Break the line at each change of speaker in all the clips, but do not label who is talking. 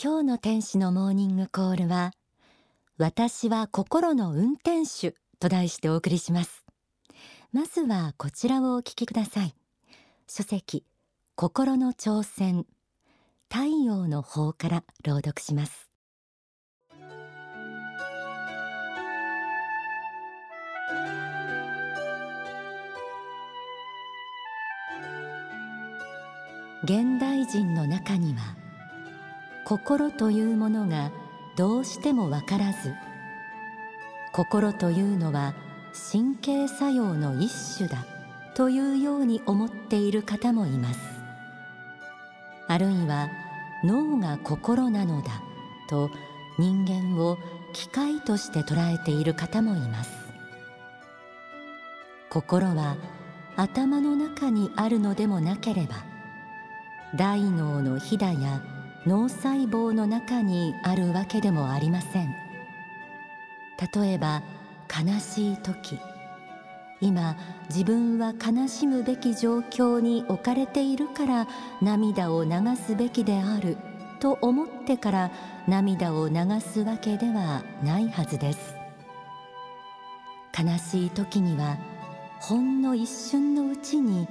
今日の天使のモーニングコールは私は心の運転手と題してお送りします。まずはこちらをお聞きください。書籍心の挑戦太陽の方から朗読します。現代人の中には心というものがどうしてもわからず心というのは神経作用の一種だというように思っている方もいます。あるいは脳が心なのだと人間を機械として捉えている方もいます。心は頭の中にあるのでもなければ大脳のひだや脳細胞の中にあるわけでもありません。例えば悲しい時。今自分は悲しむべき状況に置かれているから涙を流すべきであると思ってから涙を流すわけではないはずです。悲しい時にはほんの一瞬のうちに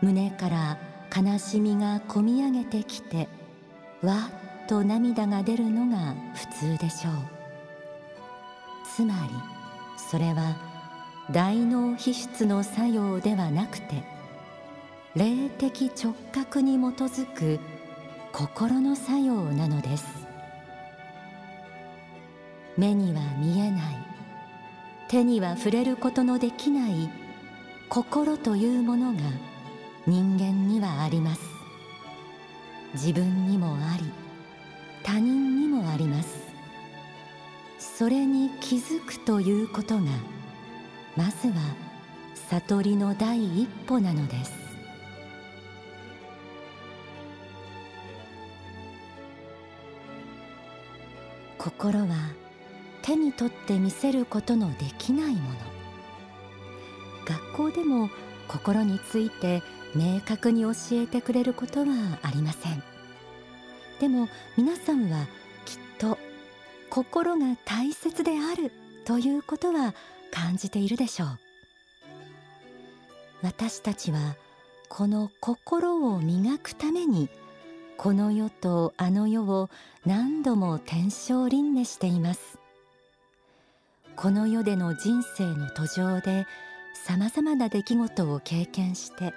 胸から悲しみがこみ上げてきてわっと涙が出るのが普通でしょう。つまりそれは大脳皮質の作用ではなくて霊的直角に基づく心の作用なのです。目には見えない手には触れることのできない心というものが人間にはあります。自分にもあり他人にもあります。それに気づくということがまずは悟りの第一歩なのです。心は手に取って見せることのできないもの。学校でも心について明確に教えてくれることはありません。でも皆さんはきっと心が大切であるということは感じているでしょう。私たちはこの心を磨くためにこの世とあの世を何度も天正輪廻しています。この世での人生の途上でさまざまな出来事を経験して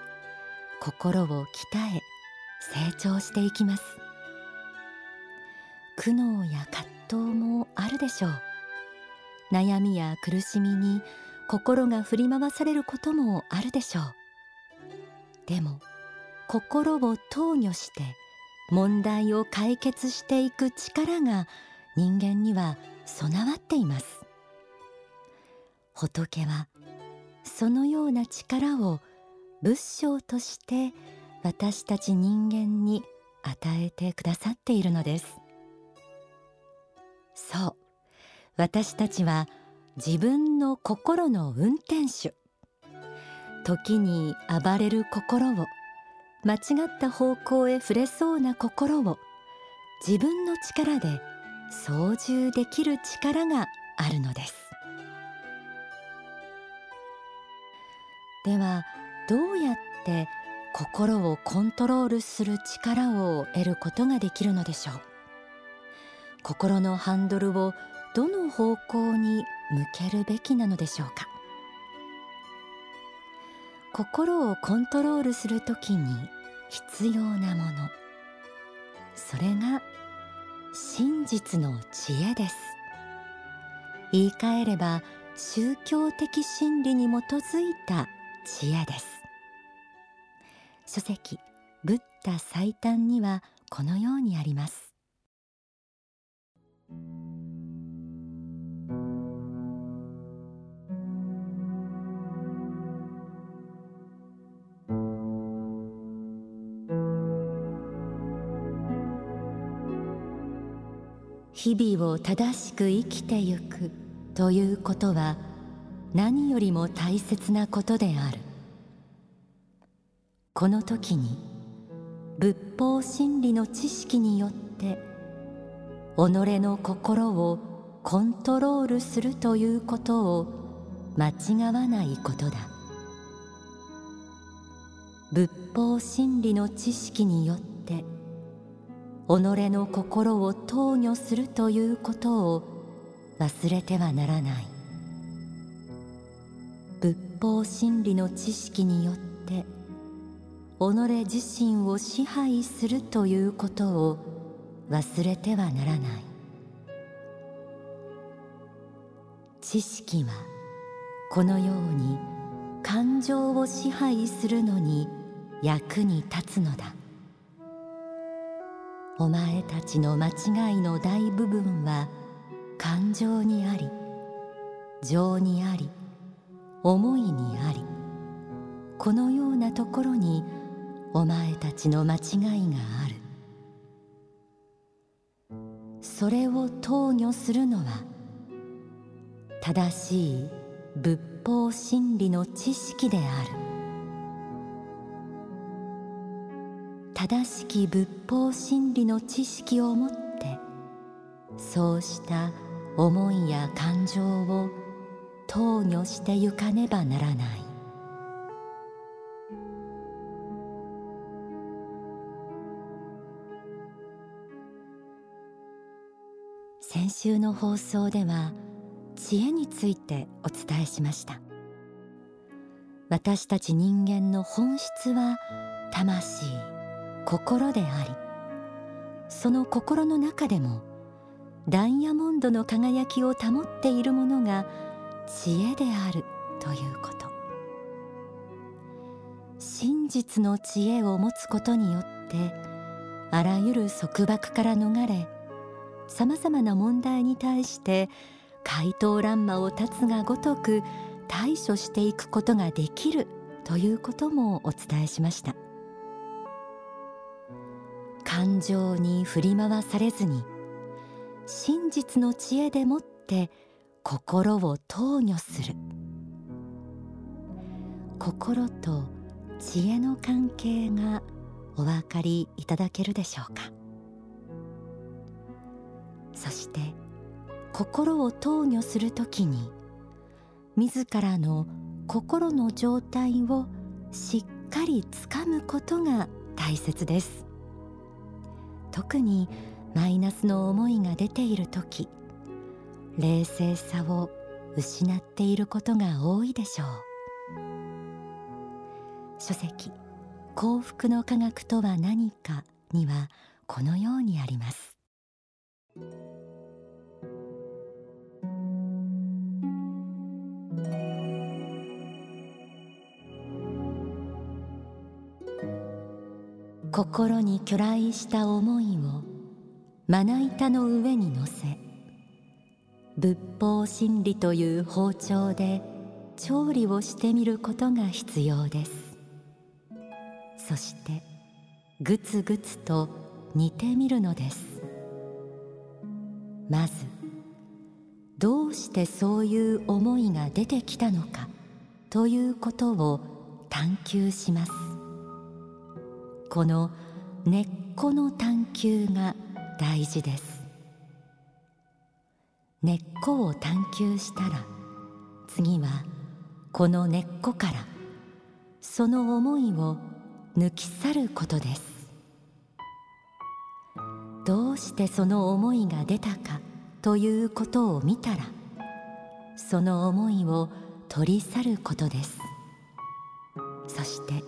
心を鍛え成長していきます。苦悩や葛藤もあるでしょう。悩みや苦しみに心が振り回されることもあるでしょう。でも心を投与して問題を解決していく力が人間には備わっています。仏はそのような力を仏性として私たち人間に与えてくださっているのです。そう。私たちは自分の心の運転手。時に暴れる心を間違った方向へ触れそうな心を自分の力で操縦できる力があるのです。ではどうやって心をコントロールする力を得ることができるのでしょう？心のハンドルをどの方向に向けるべきなのでしょうか？心をコントロールするときに必要なもの。それが真実の知恵です。言い換えれば宗教的真理に基づいた知恵です。書籍ブッダ最短にはこのようにあります。日々を正しく生きてゆくということは何よりも大切なことである。この時に仏法真理の知識によって己の心をコントロールするということを間違わないことだ。仏法真理の知識によって己の心を投与するということを忘れてはならない。仏法真理の知識によって己自身を支配するということを忘れてはならない。知識はこのように感情を支配するのに役に立つのだ。お前たちの間違いの大部分は感情にあり情にあり思いにあり。このようなところにお前たちの間違いがある。それを投与するのは正しい仏法真理の知識である。正しき仏法真理の知識をもってそうした思いや感情を投与してゆかねばならない。先週の放送では知恵についてお伝えしました。私たち人間の本質は魂心でありその心の中でもダイヤモンドの輝きを保っているものが知恵であるということ。真実の知恵を持つことによってあらゆる束縛から逃れさまざまな問題に対して怪盗乱魔を立つがごとく対処していくことができるということもお伝えしました。感情に振り回されずに真実の知恵でもって心を投与する。心と知恵の関係がお分かりいただけるでしょうか。そして心を投与するときに自らの心の状態をしっかりつかむことが大切です。特にマイナスの思いが出ている時冷静さを失っていることが多いでしょう。書籍幸福の科学とは何かにはこのようにあります。心に去来した思いをまな板の上に乗せ仏法真理という包丁で調理をしてみることが必要です。そしてぐつぐつと煮てみるのです。まずどうしてそういう思いが出てきたのかということを探求します。この根っこの探求が大事です。根っこを探求したら次はこの根っこからその思いを抜き去ることです。どうしてその思いが出たかということを見たらその思いを取り去ることです。そして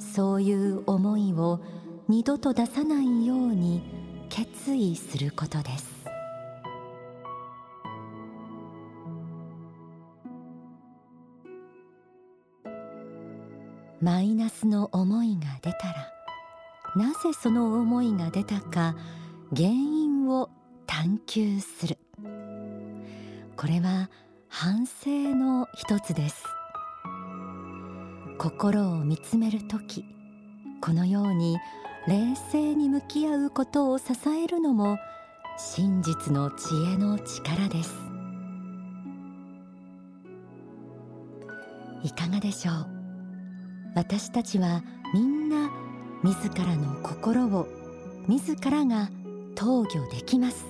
そういう思いを二度と出さないように決意することです。マイナスの思いが出たらなぜその思いが出たか原因を探求する。これは反省の一つです。心を見つめる時このように冷静に向き合うことを支えるのも真実の知恵の力です。いかがでしょう？私たちはみんな自らの心を自らが投与できます。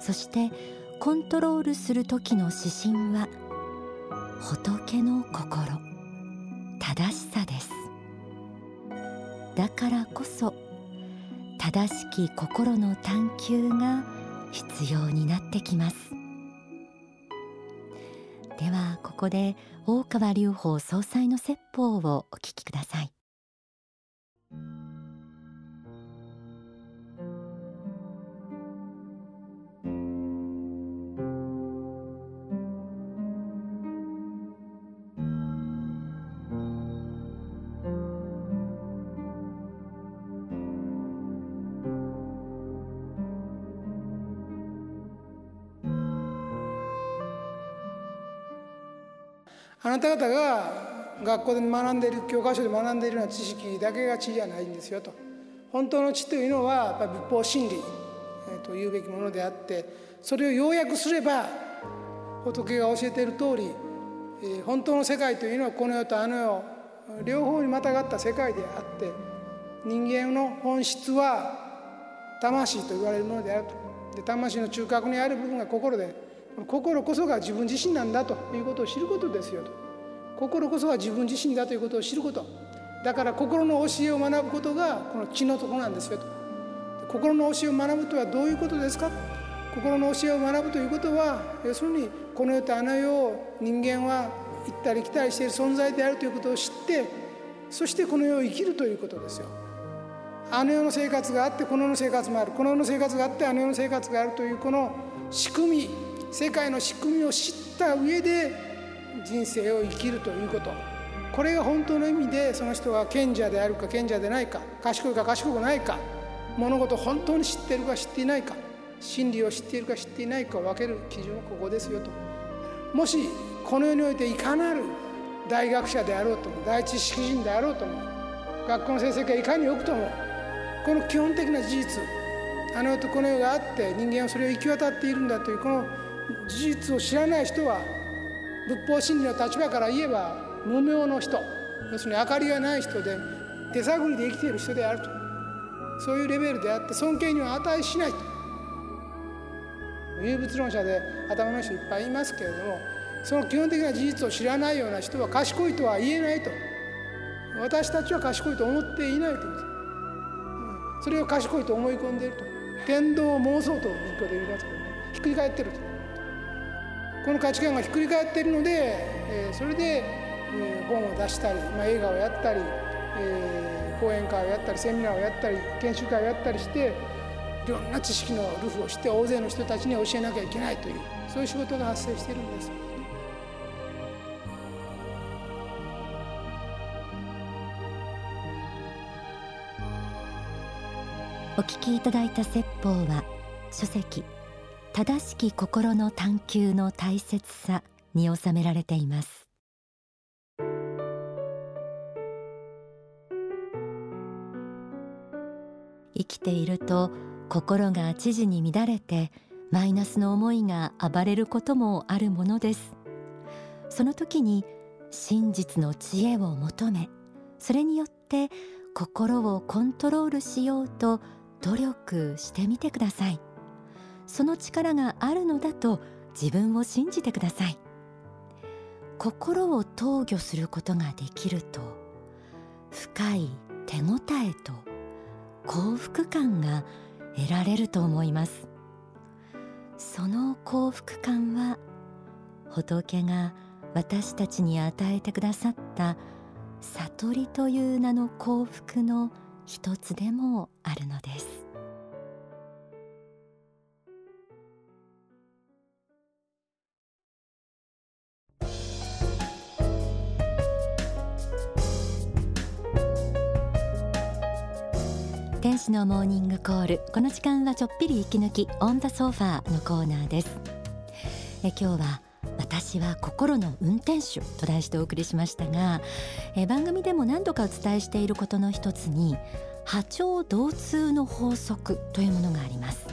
そしてコントロールする時の指針は仏の心。正しさです。だからこそ正しき心の探求が必要になってきます。ではここで大川隆法総裁の説法をお聞きください。
あなた方が学校で学んでいる教科書で学んでいるような知識だけが知じゃないんですよと。本当の知というのはやっぱり仏法真理というべきものであってそれを要約すれば仏が教えている通り本当の世界というのはこの世とあの世両方にまたがった世界であって人間の本質は魂と言われるものであると。で魂の中核にある部分が心で心こそが自分自身なんだということを知ることですよと心こそが自分自身だということを知ることだから心の教えを学ぶことがこの知のとこなんですよと心の教えを学ぶとはどういうことですか心の教えを学ぶということは要するにこの世とあの世を人間は行ったり来たりしている存在であるということを知ってそしてこの世を生きるということですよあの世の生活があってこの世の生活もあるこの世の生活があってあの世の生活があるというこの仕組み世界の仕組みを知った上で人生を生きるということ。これが本当の意味でその人が賢者であるか賢者でないか賢いか賢くないか物事を本当に知っているか知っていないか真理を知っているか知っていないかを分ける基準はここですよと。もしこの世においていかなる大学者であろうとも第一識人であろうとも学校の成績がいかによくともこの基本的な事実あの世とこの世があって人間はそれを行き渡っているんだというこの事実を知らない人は仏法真理の立場から言えば無名の人要するに明かりがない人で手探りで生きている人であると。そういうレベルであって尊敬には値しないと。有物論者で頭の人いっぱいいますけれどもその基本的な事実を知らないような人は賢いとは言えないと。私たちは賢いと思っていないと。いうそれを賢いと思い込んでいると。天道妄想と仏教で言いますけどね。ひっくり返ってると。この価値観がひっくり返っているので、えー、それで、えー、本を出したり、まあ、映画をやったり、えー、講演会をやったりセミナーをやったり研修会をやったりしていろんな知識のルフをして大勢の人たちに教えなきゃいけないというそういう仕事が発生しているんです。
お聞きいただいた説法は書籍正しき心の探求の大切さに収められています。生きていると心が知事に乱れてマイナスの思いが暴れることもあるものです。その時に真実の知恵を求めそれによって心をコントロールしようと努力してみてください。その力があるのだと自分を信じてください。心を投御することができると深い手応えと幸福感が得られると思います。その幸福感は仏が私たちに与えてくださった悟りという名の幸福の一つでもあるのです。天使のモーニングコール。この時間はちょっぴり息抜きオンザソファーのコーナーです。え今日は私は心の運転手と題してお送りしましたがえ番組でも何度かお伝えしていることの一つに波長同通の法則というものがあります。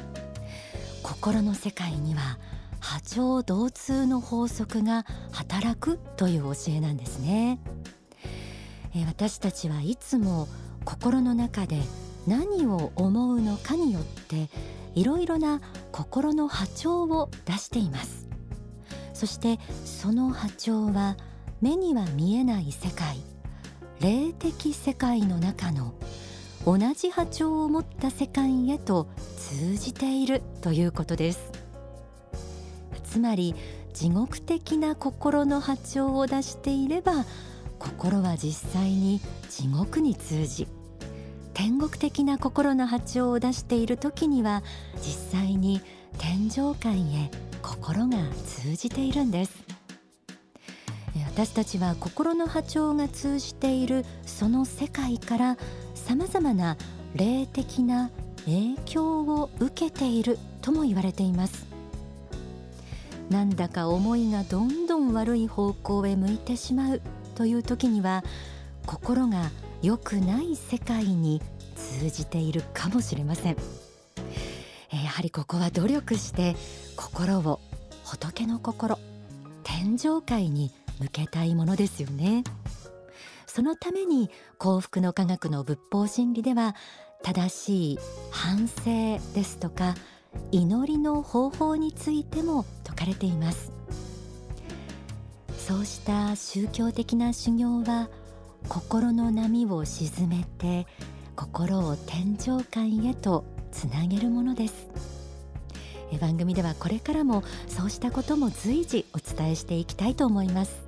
心の世界には波長同通の法則が働くという教えなんですね。え私たちはいつも心の中で何を思うのかによっていろいろな心の波長を出しています。そしてその波長は目には見えない世界霊的世界の中の同じ波長を持った世界へと通じているということです。つまり地獄的な心の波長を出していれば心は実際に地獄に通じ天国的な心の波長を出している時には実際に天上界へ心が通じているんです。私たちは心の波長が通じているその世界からさまざまな霊的な影響を受けているとも言われています。なんだか思いがどんどん悪い方向へ向いてしまうという時には心が良くない世界に通じているかもしれません。やはりここは努力して心を仏の心天上界に向けたいものですよね。そのために幸福の科学の仏法真理では正しい反省ですとか祈りの方法についても説かれています。そうした宗教的な修行は心の波を沈めて心を天上界へとつなげるものです。番組ではこれからもそうしたことも随時お伝えしていきたいと思います。